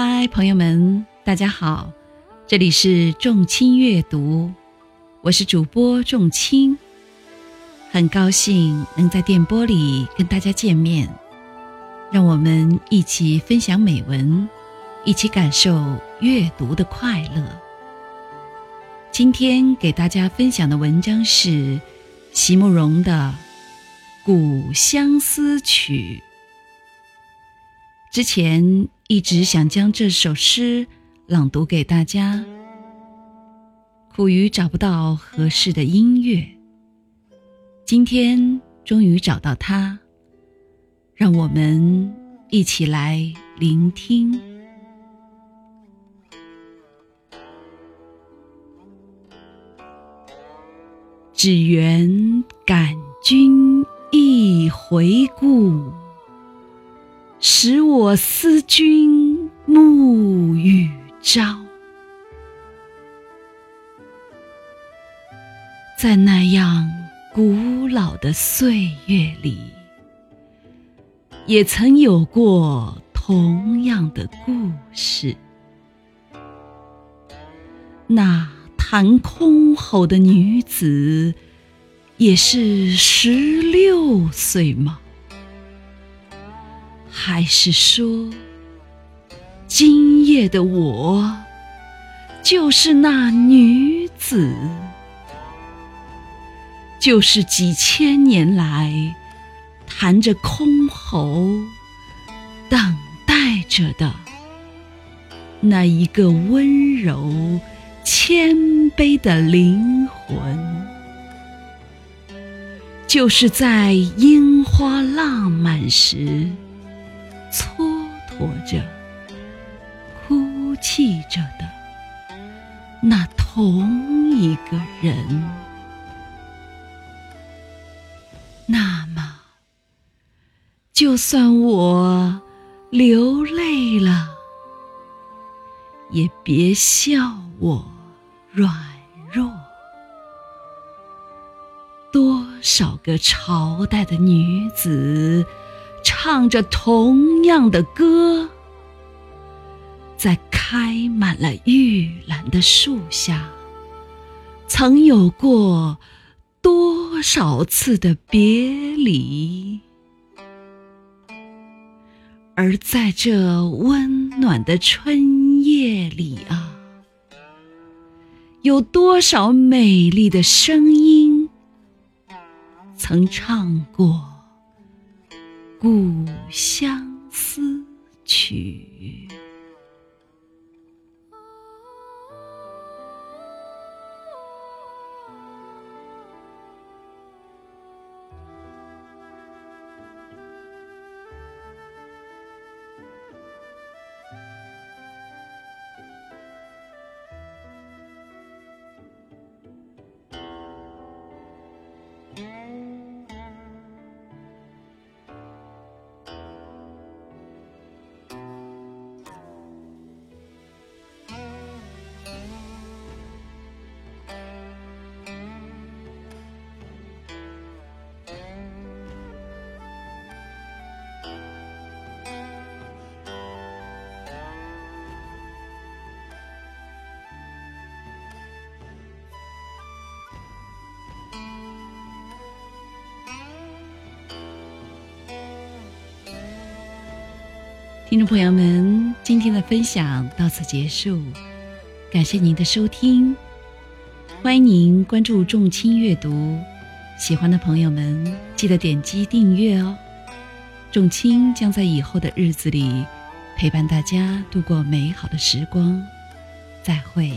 嗨，朋友们，大家好，这里是众卿阅读，我是主播众卿，很高兴能在电波里跟大家见面，让我们一起分享美文，一起感受阅读的快乐。今天给大家分享的文章是席慕容的《古相思曲》。之前一直想将这首诗朗读给大家，苦于找不到合适的音乐。今天终于找到它，让我们一起来聆听。只缘感君一回顾。使我思君暮与朝，在那样古老的岁月里，也曾有过同样的故事。那弹箜篌的女子，也是十六岁吗？还是说，今夜的我就是那女子，就是几千年来弹着箜篌等待着的那一个温柔谦卑的灵魂，就是在樱花浪漫时。蹉跎着，哭泣着的那同一个人，那么，就算我流泪了，也别笑我软弱。多少个朝代的女子。唱着同样的歌，在开满了玉兰的树下，曾有过多少次的别离？而在这温暖的春夜里啊，有多少美丽的声音曾唱过？《故乡思曲》。听众朋友们，今天的分享到此结束，感谢您的收听，欢迎您关注众卿阅读，喜欢的朋友们记得点击订阅哦。众卿将在以后的日子里陪伴大家度过美好的时光，再会。